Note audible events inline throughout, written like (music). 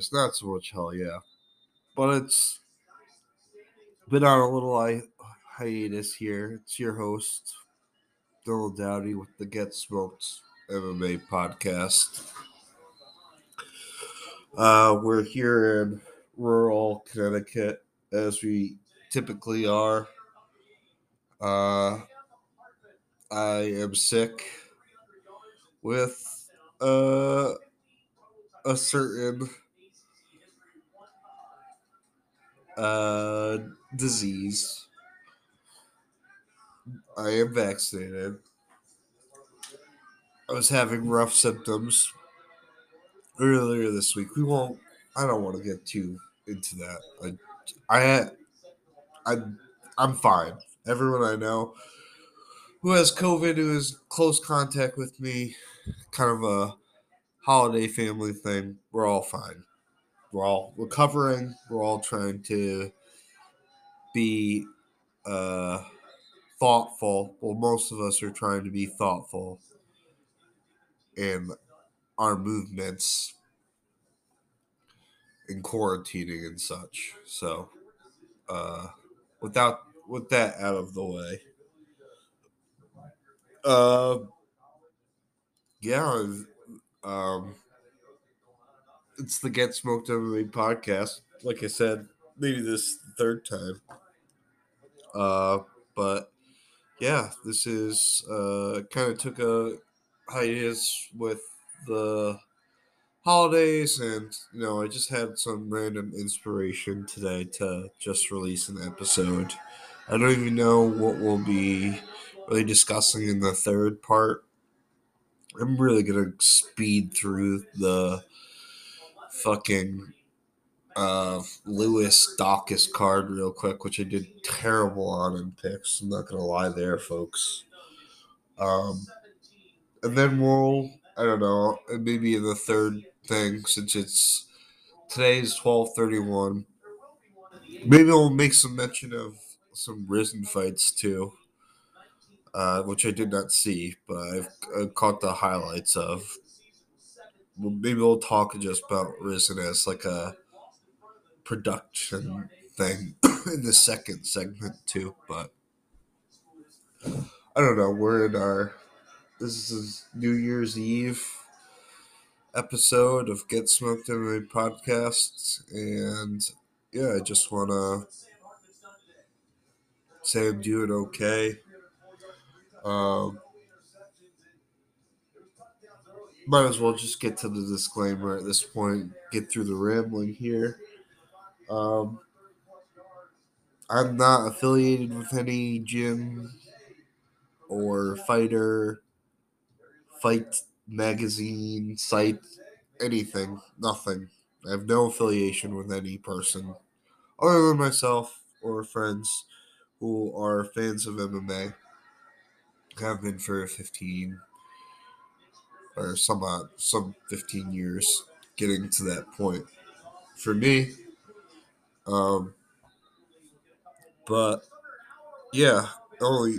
smokers! Not so much hell yeah, but it's been on a little hi- hiatus here. It's your host, Dylan Dowdy, with the Get Smoked MMA podcast. Uh, we're here in rural Connecticut, as we typically are. Uh, I am sick with uh, a certain uh, disease. I am vaccinated. I was having rough symptoms earlier this week. We won't. I don't want to get too into that. I, I, I, I'm fine. Everyone I know who has COVID, who is close contact with me, kind of a holiday family thing. We're all fine. We're all recovering. We're all trying to be uh, thoughtful. Well, most of us are trying to be thoughtful in our movements in quarantining and such. So, uh, without with that out of the way, uh, yeah, um, it's the Get Smoked MMA podcast. Like I said, maybe this third time. Uh, but yeah, this is uh kind of took a hiatus with the holidays, and you know, I just had some random inspiration today to just release an episode. I don't even know what we'll be really discussing in the third part. I'm really gonna speed through the fucking uh Lewis Daukaus card real quick, which I did terrible on in picks. I'm not gonna lie there, folks. Um and then we'll I don't know, maybe in the third thing, since it's today's twelve thirty one. Maybe we'll make some mention of some Rizin fights too. Uh, which I did not see, but I've, i caught the highlights of. Well, maybe we'll talk just about Rizin as like a production thing (coughs) in the second segment too. But I don't know. We're in our this is New Year's Eve episode of Get Smoked MMA podcast, and yeah, I just want to say I'm doing okay. Um, might as well just get to the disclaimer at this point. Get through the rambling here. Um, I'm not affiliated with any gym or fighter, fight magazine, site, anything. Nothing. I have no affiliation with any person other than myself or friends who are fans of MMA. Have been for 15 or some uh, some 15 years getting to that point for me. Um but yeah only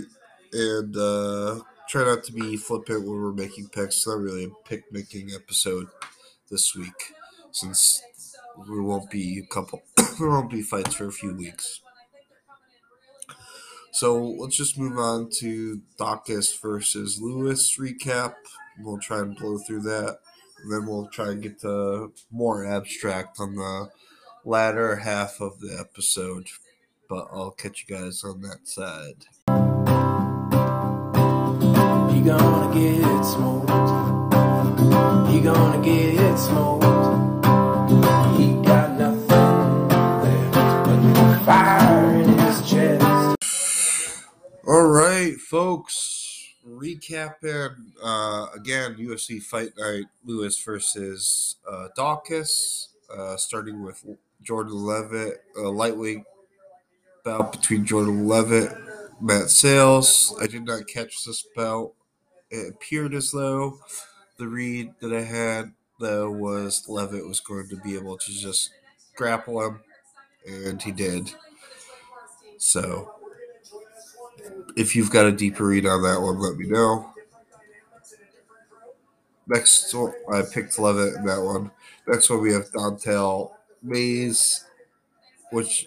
and uh try not to be flippant when we're making picks. It's not really a pick making episode this week since we won't be a couple (coughs) there won't be fights for a few weeks. So let's just move on to Daukaus versus Lewis recap we'll try and blow through that. And then we'll try and get to more abstract on the latter half of the episode. But I'll catch you guys on that side. You gonna get smoked. You gonna get smoked. He got nothing left but fire in his chest. All right, folks recapping uh, again UFC Fight Night Lewis versus uh, Daukaus, uh, starting with Jordan Leavitt, uh, lightweight bout between Jordan Leavitt, Matt Sayles. I did not catch this bout. It appeared as though the read that I had though was Leavitt was going to be able to just grapple him, and he did. So, if you've got a deeper read on that one, let me know. Next, one, I picked Leavitt in that one. Next one, we have Don'Tale Mayes, which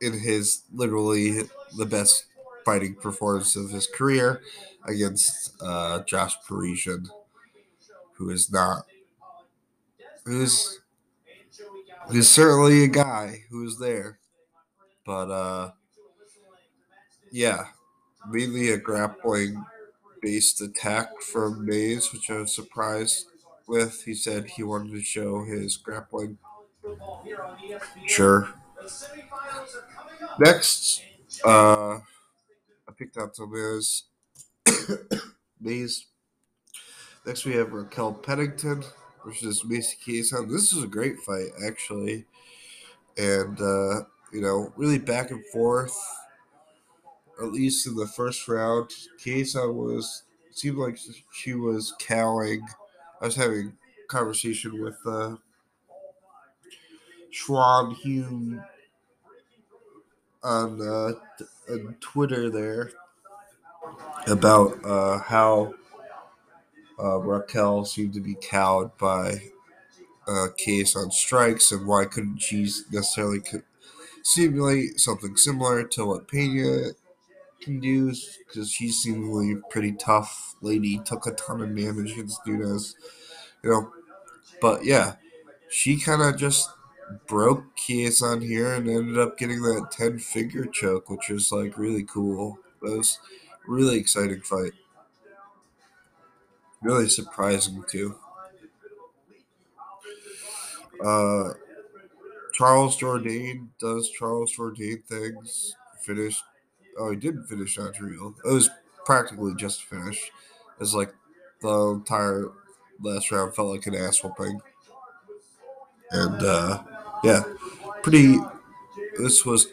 in his literally the best fighting performance of his career against uh, Josh Parisian, who is not, who's, who's certainly a guy who's there, but uh, yeah, mainly a grappling based attack from Mayes, which I was surprised with. He said he wanted to show his grappling. Sure. Next, uh, I picked out some (coughs) Mayes. Next, we have Raquel Pennington versus Macy Chiasson. This is a great fight, actually. And, uh, you know, really back and forth at least in the first round, Chiesa was seemed like she was cowing. I was having a conversation with uh, Schwan Hume on, uh, on Twitter there about uh, how uh, Raquel seemed to be cowed by uh, case on strikes and why couldn't she necessarily simulate something similar to what Pena can do because she's seemingly a pretty tough lady. Took a ton of damage against Nunes, you know. But yeah, she kind of just broke on here and ended up getting that 10 figure choke, which was like really cool. That was really exciting fight. Really surprising too. Uh, Charles Jourdain does Charles Jourdain things. Finished Oh, he didn't finish Montreal. It was practically just a finish. It's like the entire last round felt like an ass whooping. And uh, yeah, pretty. This was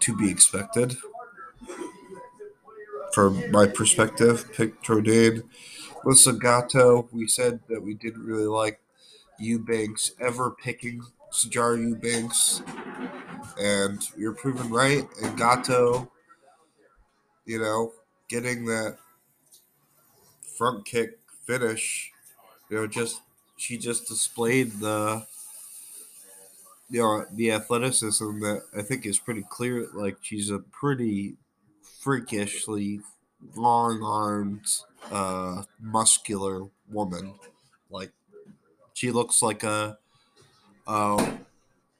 to be expected from my perspective. Pick Jourdain. Melissa Gatto, we said that we didn't really like Eubanks ever picking Sijara Eubanks. And we were proven right. And Gatto you know, getting that front kick finish, you know, just she just displayed the you know the athleticism that I think is pretty clear. Like she's a pretty freakishly long armed, uh, muscular woman. Like she looks like a uh,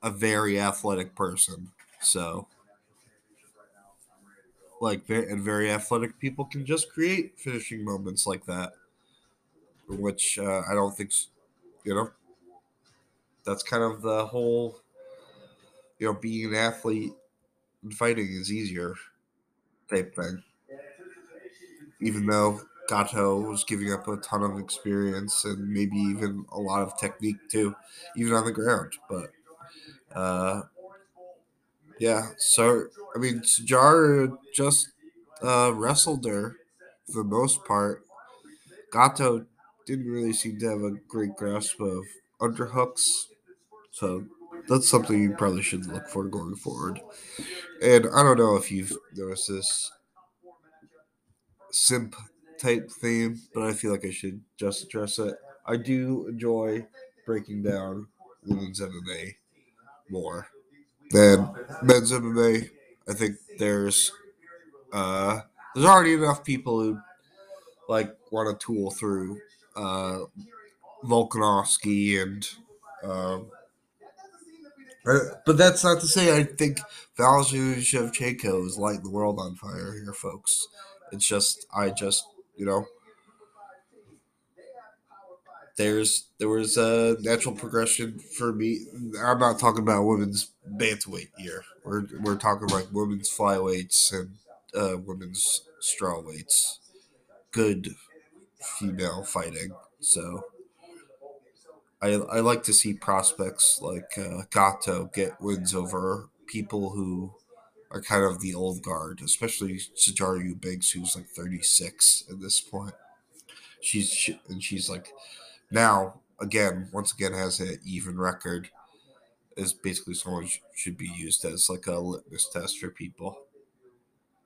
a very athletic person. So like and very athletic people can just create finishing moments like that, which uh, I don't think, you know, that's kind of the whole, you know, being an athlete and fighting is easier type thing. Even though Gatto was giving up a ton of experience and maybe even a lot of technique too, even on the ground. But uh, yeah, so I mean, Jar just uh, wrestled her for the most part. Gatto didn't really seem to have a great grasp of underhooks, so that's something you probably should look for going forward. And I don't know if you've noticed this simp type theme, but I feel like I should just address it. I do enjoy breaking down women's MMA more than men's MMA. I think there's uh, there's already enough people who like want to tool through uh, Volkanovski and. Um, but that's not to say I think Valentina Shevchenko is lighting the world on fire here, folks. It's just I just you know there's there was a natural progression for me. I'm not talking about women's bantamweight here. We're we're talking like women's flyweights and uh, women's strawweights. good female fighting. So I I like to see prospects like uh, Gatto get wins over people who are kind of the old guard, especially Sajaru Biggs, who's like 36 at this point. She's she, and she's like now again once again has an even record. Is basically someone sh- should be used as like a litmus test for people.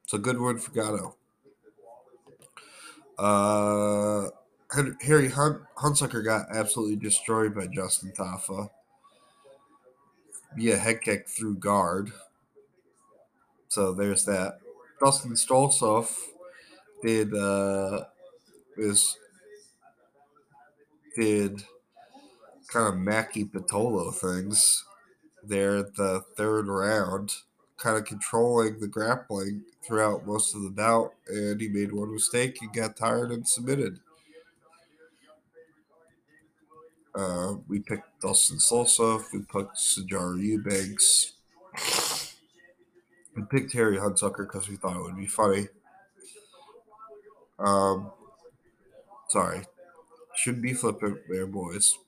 It's a good word for Gatto. Uh, Harry Hunt Hunsucker got absolutely destroyed by Justin Tafa. Via head kick through guard. So there's that. Dustin Stoltzfus did uh is did kind of Mackie Patolo things there at the third round, kind of controlling the grappling throughout most of the bout, and he made one mistake and got tired and submitted. Uh, we picked Dustin Stoltzfus, we picked Sijara Eubanks, we picked Harry Hunsucker because we thought it would be funny. Um, sorry, should be flippant there, boys.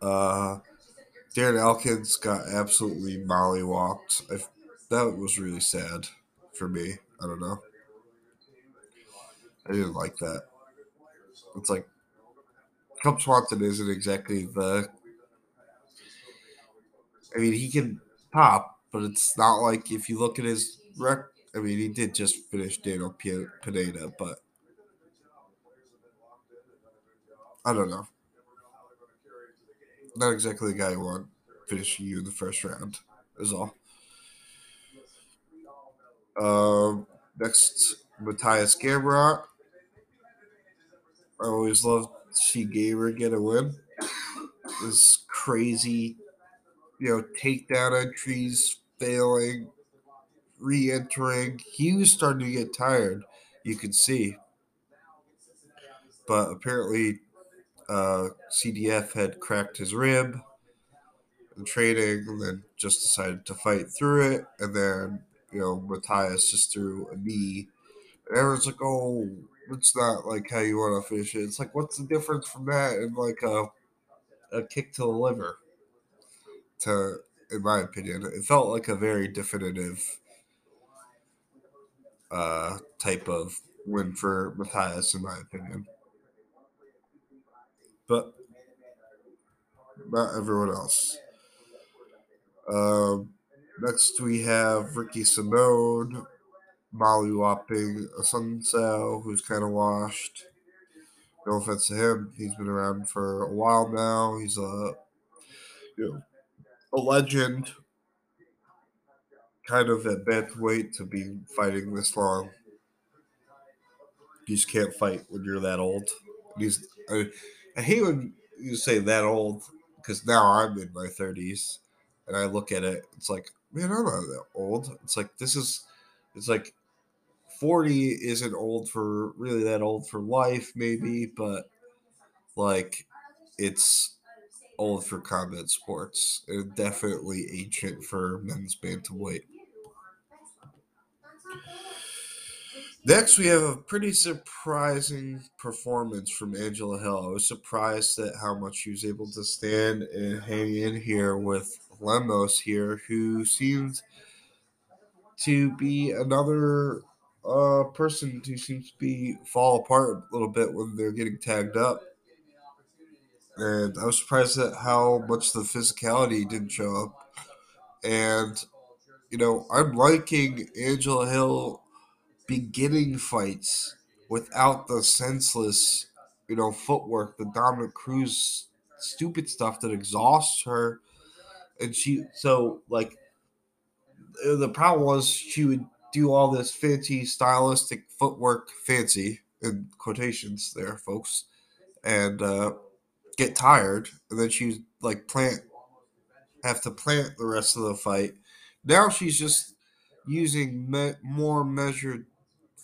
Uh, Darren Elkins got absolutely mollywalked. I, that was really sad for me. I don't know. I didn't like that. It's like Cub Swanson isn't exactly the. I mean, he can pop, but it's not like if you look at his rec. I mean, he did just finish Daniel Pineda, but I don't know. Not exactly the guy who want finishing you in the first round. Is all. Um, next, Matthias Gamrot. I always love to see Gamer get a win. This crazy, you know, takedown entries failing, re-entering. He was starting to get tired. You could see, but apparently, uh, CDF had cracked his rib in training, and then just decided to fight through it. And then, you know, Matthias just threw a knee. And everyone's like, "Oh, it's not like how you want to finish it." It's like, what's the difference from that and like a a kick to the liver? To, in my opinion, it felt like a very definitive uh, type of win for Matthias, in my opinion. But not everyone else. Um, next, we have Ricky Simon, Molly Whopping, Asuncao, who's kind of washed. No offense to him, he's been around for a while now. He's a you know a legend, kind of at bantamweight to be fighting this long. You just can't fight when you're that old. He's I, I hate when you say that old because now I'm in my 30s and I look at it. It's like, man, I'm not that old. It's like this is, it's like 40 isn't old for really that old for life, maybe, but like it's old for combat sports and definitely ancient for men's bantamweight. Next, we have a pretty surprising performance from Angela Hill. I was surprised at how much she was able to stand and hang in here with Lemos here, who seemed to be another uh, person who seems to be fall apart a little bit when they're getting tagged up. And I was surprised at how much the physicality didn't show up. And, you know, I'm liking Angela Hill beginning fights without the senseless, you know, footwork, the Dominick Cruz stupid stuff that exhausts her. And she, so like, the problem was she would do all this fancy stylistic footwork, fancy in quotations there, folks, and uh, get tired, and then she would like plant, have to plant the rest of the fight. Now she's just using me- more measured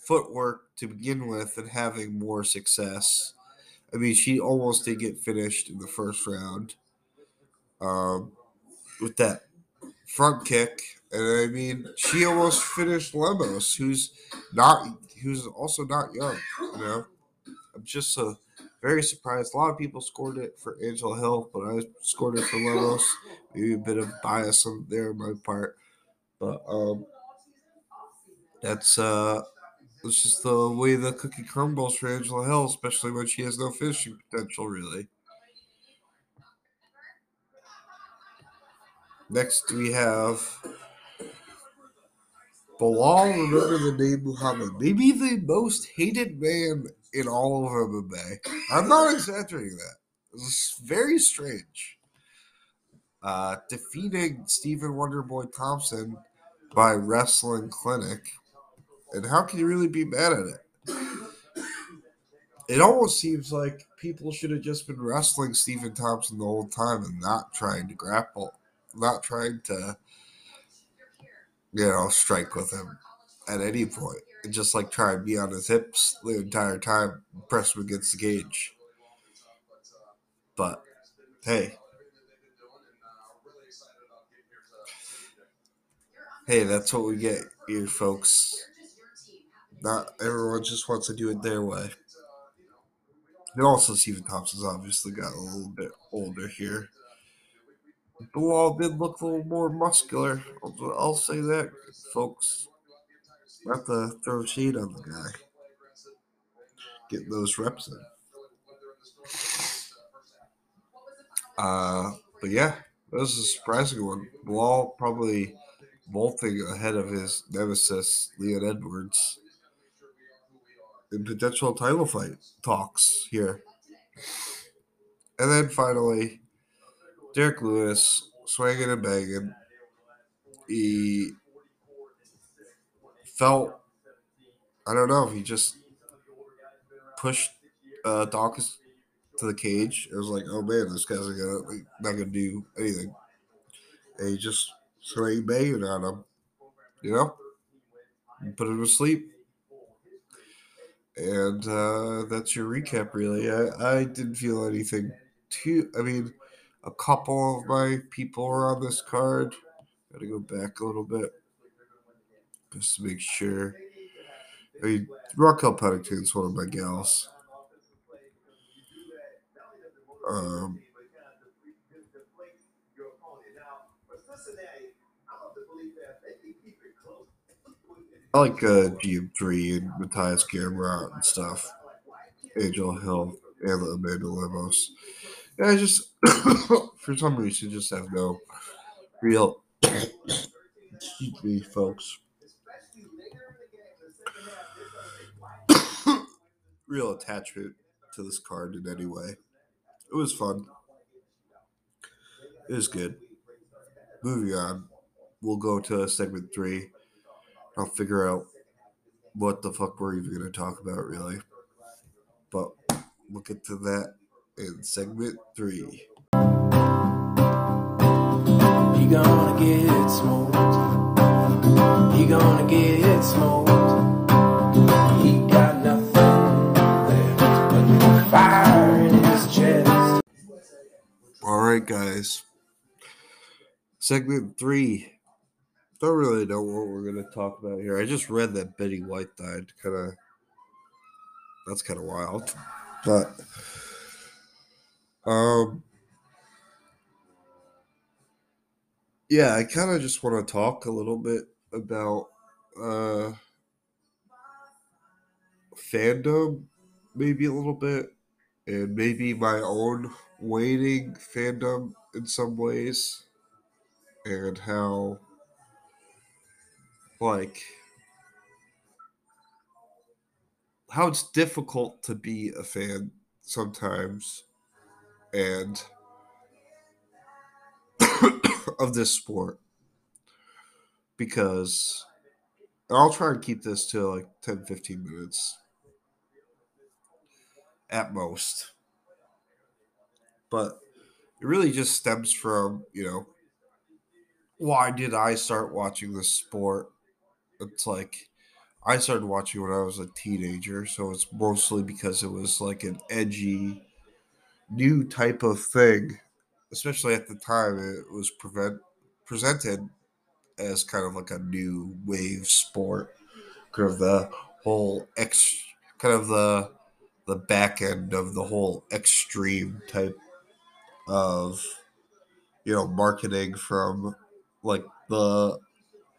footwork to begin with and having more success. I mean, she almost did get finished in the first round um, with that front kick. And I mean, she almost finished Lemos, who's not, was also not young. You know, I'm just uh, very surprised. A lot of people scored it for Angel Hill, but I scored it for Lemos. Maybe a bit of bias on there on my part, but um, that's uh, it's just the way the cookie crumbles for Angela Hill, especially when she has no finishing potential, really. Next, we have Belal. Remember the name Muhammad? Maybe the most hated man in all of MMA. I'm not exaggerating that. It's very strange. Uh, defeating Stephen Wonderboy Thompson by Wrestling Clinic. And how can you really be mad at it? It almost seems like people should have just been wrestling Stephen Thompson the whole time and not trying to grapple, not trying to, you know, strike with him at any point. And just like try and be on his hips the entire time, press him against the cage. But hey, hey, that's what we get here, folks. Not everyone just wants to do it their way. And also, Stephen Thompson's obviously got a little bit older here. Belal did look a little more muscular. I'll, I'll say that, folks. Not to throw shade on the guy. Getting those reps in. Uh, but yeah, that was a surprising one. Bilal probably vaulting ahead of his nemesis, Leon Edwards, in potential title fight talks here. And then finally, Derrick Lewis swinging and banging. He felt, I don't know, he just pushed uh, Daukaus to the cage. It was like, oh man, this guy's gonna, not gonna do anything. And he just swing banging on him, you know, put him to sleep. And uh, that's your recap, really. I, I didn't feel anything too. I mean, a couple of my people were on this card. Got to go back a little bit just to make sure. I mean, Raquel Pennington's one of my gals. Um, I like uh, GM3 and Matthias Gamrot and stuff. Angel Hill and Amanda Lemos. Yeah, I just, (coughs) for some reason, just have no real, excuse me, folks, (coughs) real attachment to this card in any way. It was fun. It was good. Moving on, we'll go to segment three. I'll figure out what the fuck we're even going to talk about, really. But we'll get to that in segment three. He gonna get smoked. He gonna get smoked. He got nothing left but fire in his chest. All right, guys. Segment three. Don't really know what we're to talk about here. I just read that Betty White died. Kind of. That's kind of wild. But. Um. Yeah, I kind of just want to talk a little bit about uh fandom, maybe a little bit, and maybe my own waning fandom in some ways, and how like how it's difficult to be a fan sometimes and (coughs) of this sport. Because I'll try and keep this to like 10 15 minutes. At most. But it really just stems from you know why did I start watching this sport it's like I started watching when I was a teenager, so it's mostly because it was like an edgy, new type of thing. Especially at the time, it was prevent, presented as kind of like a new wave sport, kind of the whole ex kind of the the back end of the whole extreme type of you know marketing from like the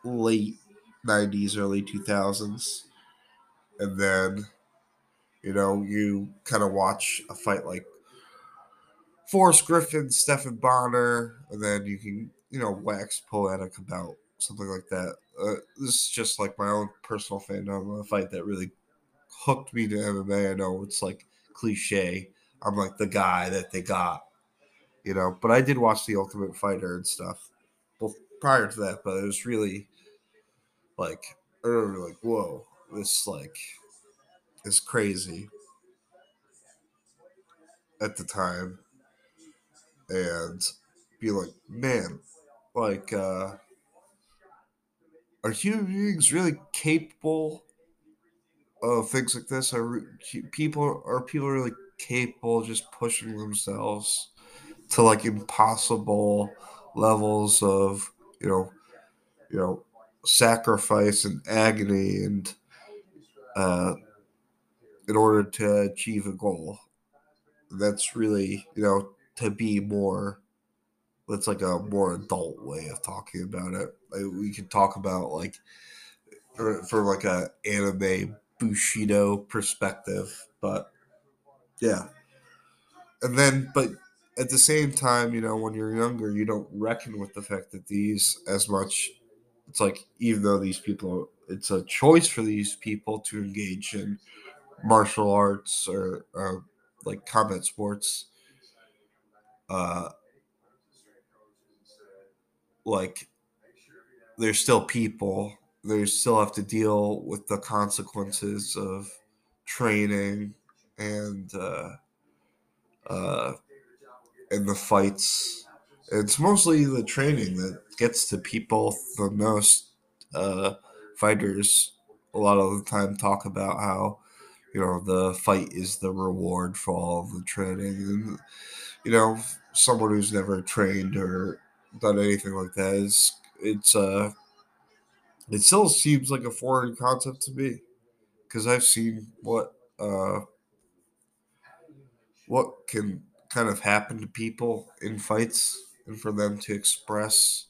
late 90s early 2000s and then you know you kind of watch a fight like Forrest Griffin, Stephan Bonnar, and then you can you know wax poetic about something like that. Uh, this is just like my own personal fandom a fight that really hooked me to MMA. I know it's like cliche. I'm like the guy that they got, you know. But I did watch The Ultimate Fighter and stuff, prior to that. But it was really like remember like whoa, this like is crazy at the time, and be like, man, like uh are human beings really capable of things like this? Are re- people are people really capable just pushing themselves to like impossible levels of you know you know sacrifice and agony and uh in order to achieve a goal. That's really you know to be more that's like a more adult way of talking about it. Like we could talk about like for like a anime bushido perspective but yeah. And then but at the same time you know when you're younger you don't reckon with the fact that these as much it's like even though these people it's a choice for these people to engage in martial arts or, or like combat sports uh like there's still people. They still have to deal with the consequences of training and uh uh and the fights it's mostly the training that gets to people the most uh fighters a lot of the time talk about how you know the fight is the reward for all the training and you know someone who's never trained or done anything like that is it's uh it still seems like a foreign concept to me. Because i've seen what uh what can kind of happen to people in fights and for them to express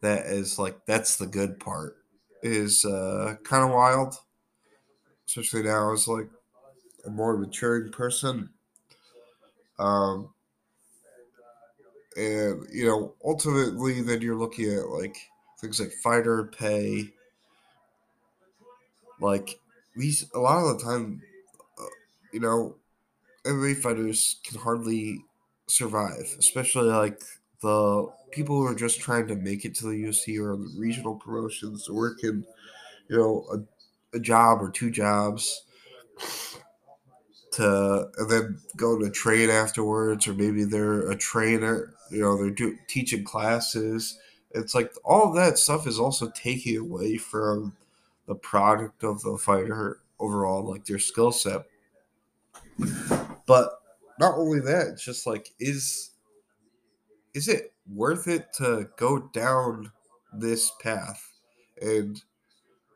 that as like that's the good part is uh kind of wild. Especially now as like a more maturing person. Um and you know ultimately then you're looking at like things like fighter pay. Like these a lot of the time uh, you know MMA fighters can hardly survive especially like the people who are just trying to make it to the UFC or the regional promotions working you know a, a job or two jobs to and then go to train afterwards or maybe they're a trainer you know they're do, teaching classes. It's like all that stuff is also taking away from the product of the fighter overall like their skill set. But not only that it's just like is is it worth it to go down this path and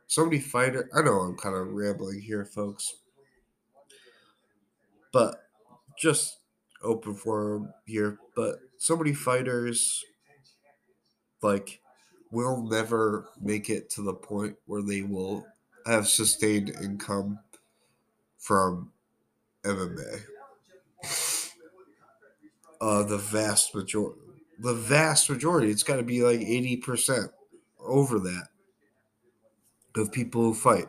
so many fighter i know i'm kind of rambling here folks but just open forum here. But so many fighters like will never make it to the point where they will have sustained income from MMA. Uh, the vast majority, the vast majority, it's got to be like eighty percent over that of people who fight.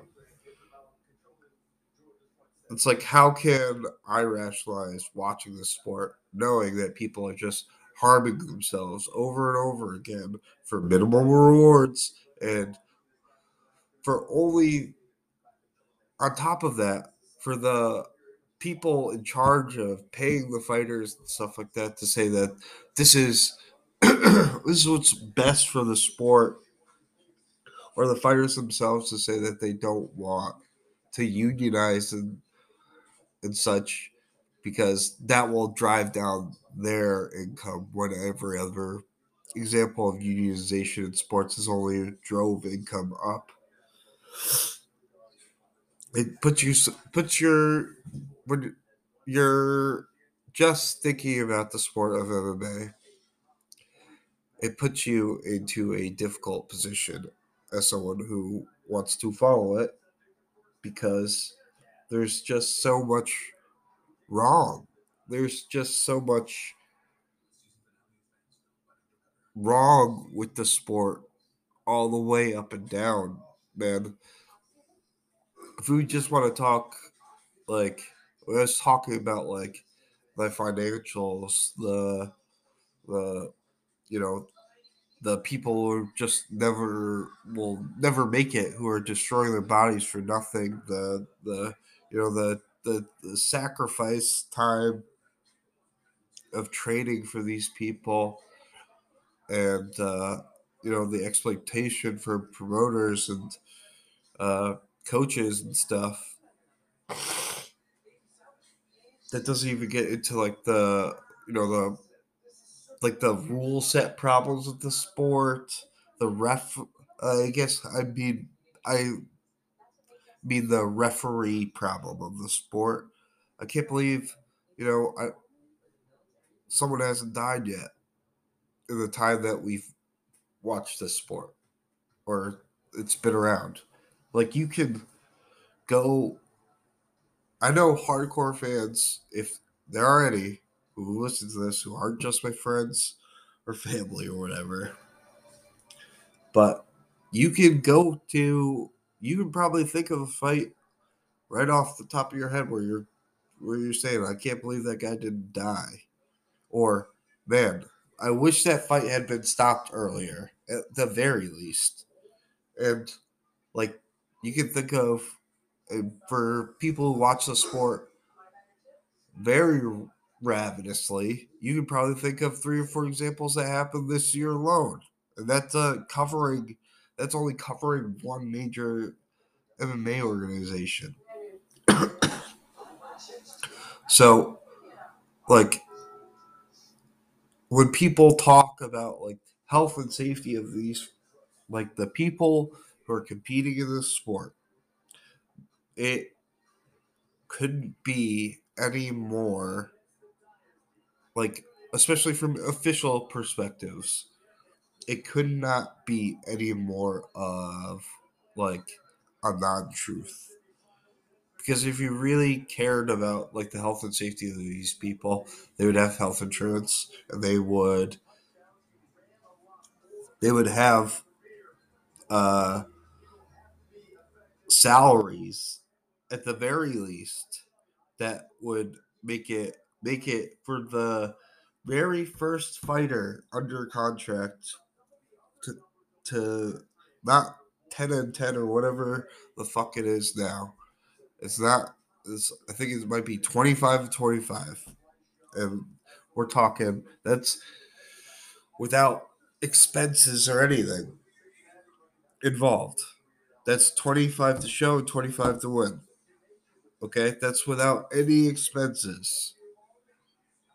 It's like, how can I rationalize watching this sport knowing that people are just harming themselves over and over again for minimal rewards and for only, on top of that, for the people in charge of paying the fighters and stuff like that to say that this is (clears throat) this is what's best for the sport or the fighters themselves to say that they don't want to unionize and and such because that will drive down their income when every other example of unionization in sports has only drove income up. it puts you puts your when you're just thinking about the sport of MMA, it puts you into a difficult position as someone who wants to follow it because there's just so much wrong. There's just so much wrong with the sport all the way up and down, man. If we just want to talk like I was talking about like the financials, the the you know the people who just never will never make it, who are destroying their bodies for nothing. The the you know the the, the sacrifice time of training for these people, and uh, you know the exploitation for promoters and uh, coaches and stuff. That doesn't even get into like the you know the like the rule set problems with the sport, the ref. Uh, I guess I mean I mean the referee problem of the sport. I can't believe you know I someone hasn't died yet in the time that we've watched this sport or it's been around. Like you can go. I know hardcore fans, if there are any who listen to this who aren't just my friends or family or whatever, but you can go to. You can probably think of a fight right off the top of your head where you're where you're saying, "I can't believe that guy didn't die," or "Man, I wish that fight had been stopped earlier, at the very least." And like you can think of for people who watch the sport very ravenously, you can probably think of three or four examples that happened this year alone. And that's uh covering that's only covering one major MMA organization. (coughs) so like when people talk about like health and safety of these like the people who are competing in this sport it couldn't be any more like especially from official perspectives it could not be any more of like a non-truth. Because if you really cared about like the health and safety of these people they would have health insurance and they would they would have uh salaries at the very least that would make it make it for the very first fighter under contract to to not 10 and 10 or whatever the fuck it is now. It's not it's, i think it might be 25 to 25 and we're talking that's without expenses or anything involved. That's 25 to show and 25 to win Okay, that's without any expenses.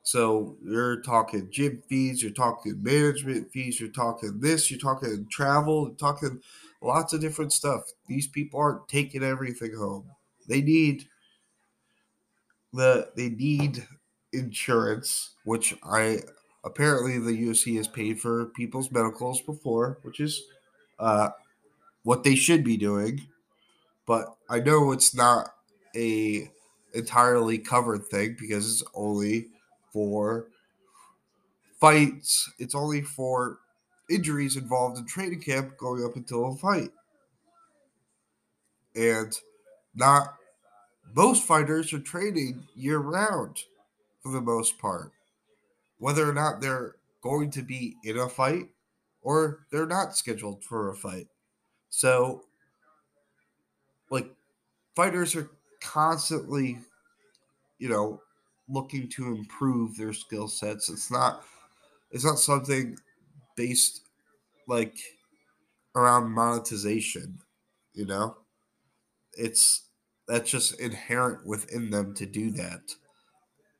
So you're talking gym fees, you're talking management fees, you're talking this, you're talking travel, you're talking lots of different stuff. These people aren't taking everything home. They need the they need insurance, which I apparently the UFC has paid for people's medicals before, which is uh, what they should be doing. But I know it's not a entirely covered thing because it's only for fights. It's only for injuries involved in training camp going up until a fight. And not most fighters are training year round for the most part. Whether or not they're going to be in a fight or they're not scheduled for a fight. So like fighters are constantly, you know, looking to improve their skill sets. It's not it's not something based like around monetization, you know? It's that's just inherent within them to do that.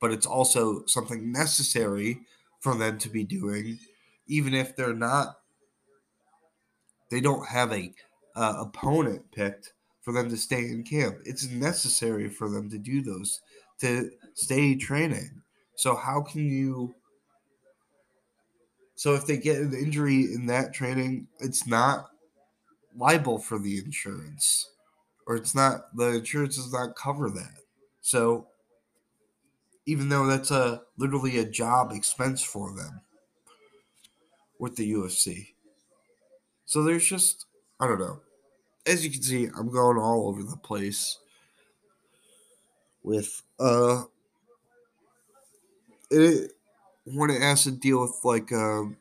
But it's also something necessary for them to be doing even if they're not they don't have a uh, opponent picked for them to stay in camp. It's necessary for them to do those to stay training. So how can you so if they get an injury in that training, it's not liable for the insurance. Or it's not the insurance does not cover that. So even though that's a literally a job expense for them with the UFC. So there's just I don't know. As you can see, I'm going all over the place with uh it when it has to deal with like um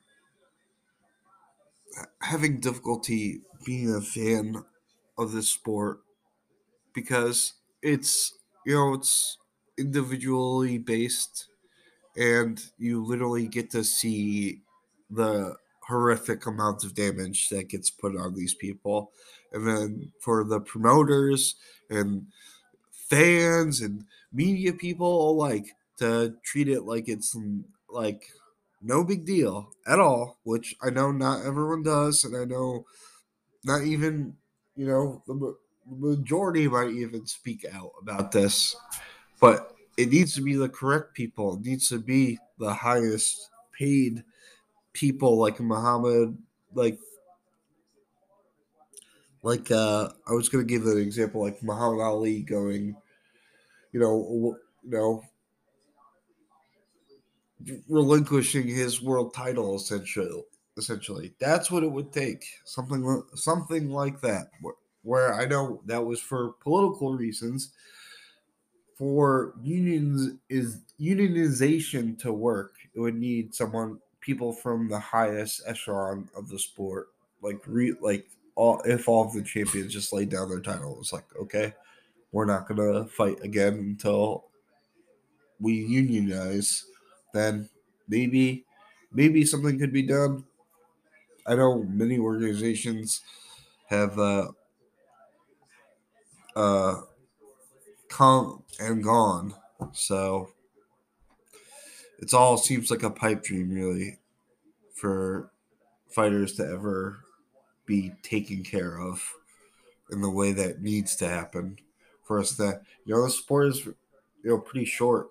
having difficulty being a fan of this sport because it's you know it's individually based and you literally get to see the horrific amounts of damage that gets put on these people and then for the promoters and fans and media people alike to treat it like it's like no big deal at all which i know not everyone does and i know not even you know the majority might even speak out about this but it needs to be the correct people. It needs to be the highest paid people like Muhammad, like like uh I was gonna give an example like Muhammad Ali going, you know, you know, relinquishing his world title essentially. Essentially, that's what it would take. Something something like that. Where I know that was for political reasons, for unions is unionization to work, it would need someone people from the highest echelon of the sport, like re like all if all the champions just laid down their title, it's like okay, we're not gonna fight again until we unionize. Then maybe maybe something could be done. I know many organizations have uh uh come and gone. So it's all seems like a pipe dream, really, for fighters to ever be taken care of in the way that needs to happen for us to, you know, the sport is, you know, pretty short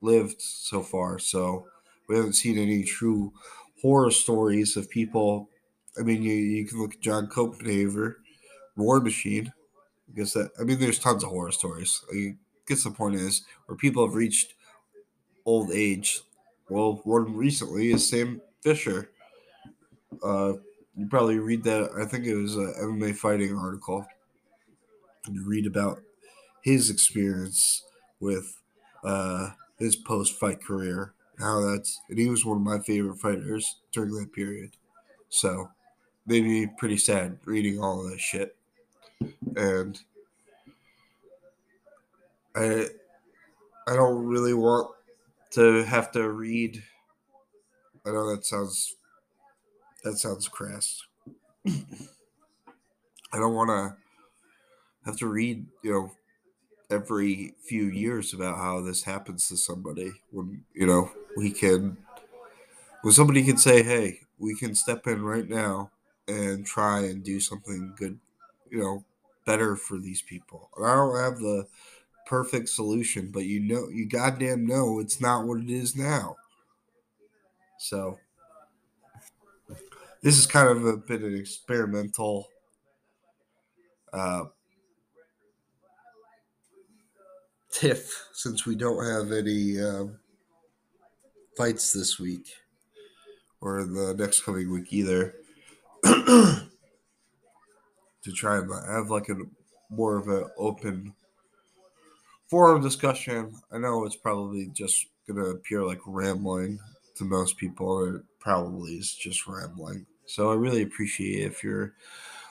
lived so far. So we haven't seen any true horror stories of people. I mean, you, you can look at Jon Koppenhaver, War Machine. I guess that I mean, there's tons of horror stories. I guess the point is where people have reached old age. Well, one recently is Sam Fisher. Uh, you probably read that. I think it was a MMA fighting article. And you read about his experience with uh, his post-fight career. How that's and he was one of my favorite fighters during that period. So made me pretty sad reading all of that shit. And I I don't really want to have to read. I know that sounds that sounds crass. I don't want to have to read, you know, every few years about how this happens to somebody when, you know, we can when somebody can say, "Hey, we can step in right now and try and do something good, you know, better for these people." And I don't have the perfect solution, but you know, you goddamn know it's not what it is now. So this is kind of a bit of an experimental uh, tiff since we don't have any um, fights this week or the next coming week either. (clears throat) to try and have like a more of an open forum discussion. I know it's probably just gonna appear like rambling to most people. It probably is just rambling. So I really appreciate if you're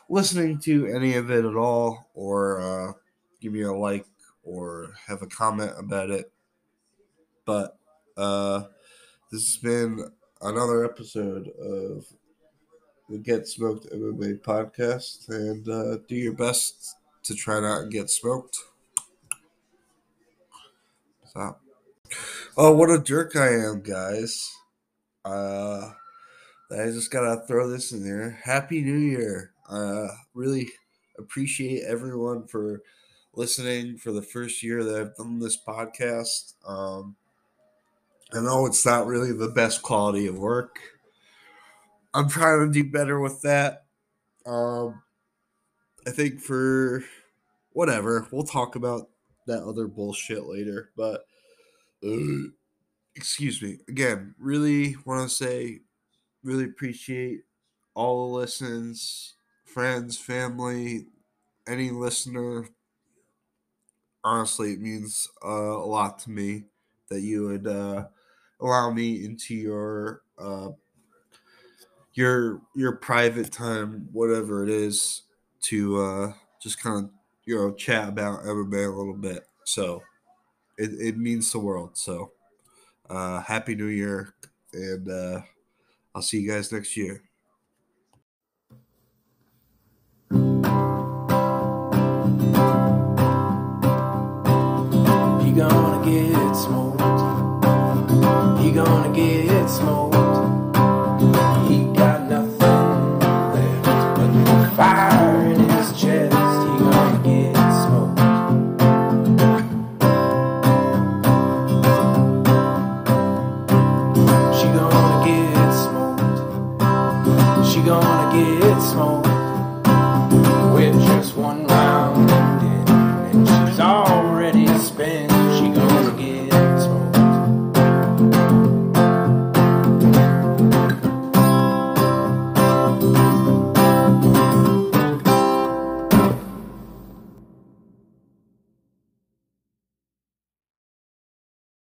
listening to any of it at all, or uh, give me a like or have a comment about it. But uh, this has been another episode of the Get Smoked MMA podcast, and uh, do your best to try not and get smoked. Stop. Oh, what a jerk I am, guys. Uh, I just gotta throw this in there. Happy New Year. Uh, really appreciate everyone for listening for the first year that I've done this podcast. Um, I know it's not really the best quality of work. I'm trying to do better with that. Um, I think for whatever, we'll talk about that other bullshit later. But uh, excuse me again. Really want to say, really appreciate all the listens, friends, family, any listener. Honestly, it means uh, a lot to me that you would uh, allow me into your uh, your your private time, whatever it is, to uh, just kind of you know chat about MMA a little bit. So it, it means the world. So uh, happy New Year, and uh, I'll see you guys next year.